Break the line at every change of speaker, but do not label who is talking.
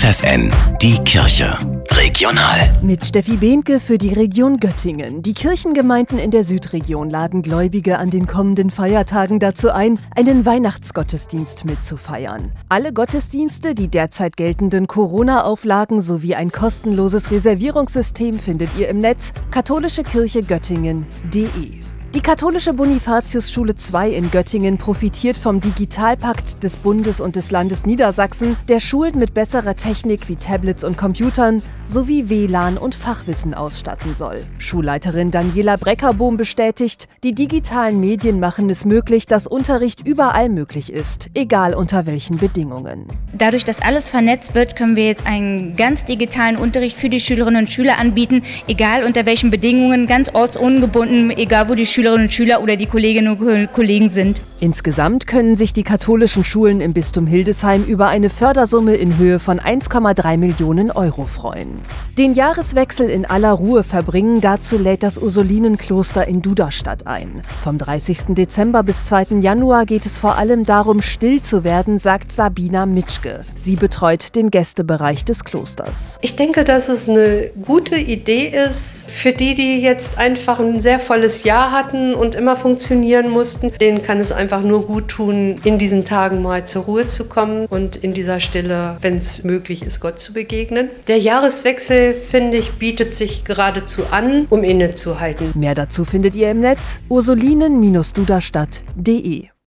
FFN, die Kirche. Regional.
Mit Steffi Behnke für die Region Göttingen. Die Kirchengemeinden in der Südregion laden Gläubige an den kommenden Feiertagen dazu ein, einen Weihnachtsgottesdienst mitzufeiern. Alle Gottesdienste, die derzeit geltenden Corona-Auflagen sowie ein kostenloses Reservierungssystem findet ihr im Netz katholischekirchegöttingen.de. Die katholische Bonifatius-Schule 2 in Göttingen profitiert vom Digitalpakt des Bundes und des Landes Niedersachsen, der Schulen mit besserer Technik wie Tablets und Computern sowie WLAN und Fachwissen ausstatten soll. Schulleiterin Daniela Breckerbohm bestätigt, die digitalen Medien machen es möglich, dass Unterricht überall möglich ist, egal unter welchen Bedingungen.
Dadurch, dass alles vernetzt wird, können wir jetzt einen ganz digitalen Unterricht für die Schülerinnen und Schüler anbieten, egal unter welchen Bedingungen, ganz ortsungebunden, egal wo die Schüler Schülerinnen und Schüler oder die Kolleginnen und Kollegen sind.
Insgesamt können sich die katholischen Schulen im Bistum Hildesheim über eine Fördersumme in Höhe von 1,3 Millionen Euro freuen. Den Jahreswechsel in aller Ruhe verbringen, dazu lädt das Ursulinenkloster in Duderstadt ein. Vom 30. Dezember bis 2. Januar geht es vor allem darum, still zu werden, sagt Sabina Mitschke. Sie betreut den Gästebereich des Klosters.
Ich denke, dass es eine gute Idee ist für die, die jetzt einfach ein sehr volles Jahr hatten und immer funktionieren mussten. Denen kann es einfach einfach nur gut tun, in diesen Tagen mal zur Ruhe zu kommen und in dieser Stille, wenn es möglich ist, Gott zu begegnen. Der Jahreswechsel, finde ich, bietet sich geradezu an, um innezuhalten.
Mehr dazu findet ihr im Netz ursulinen-duderstadt.de.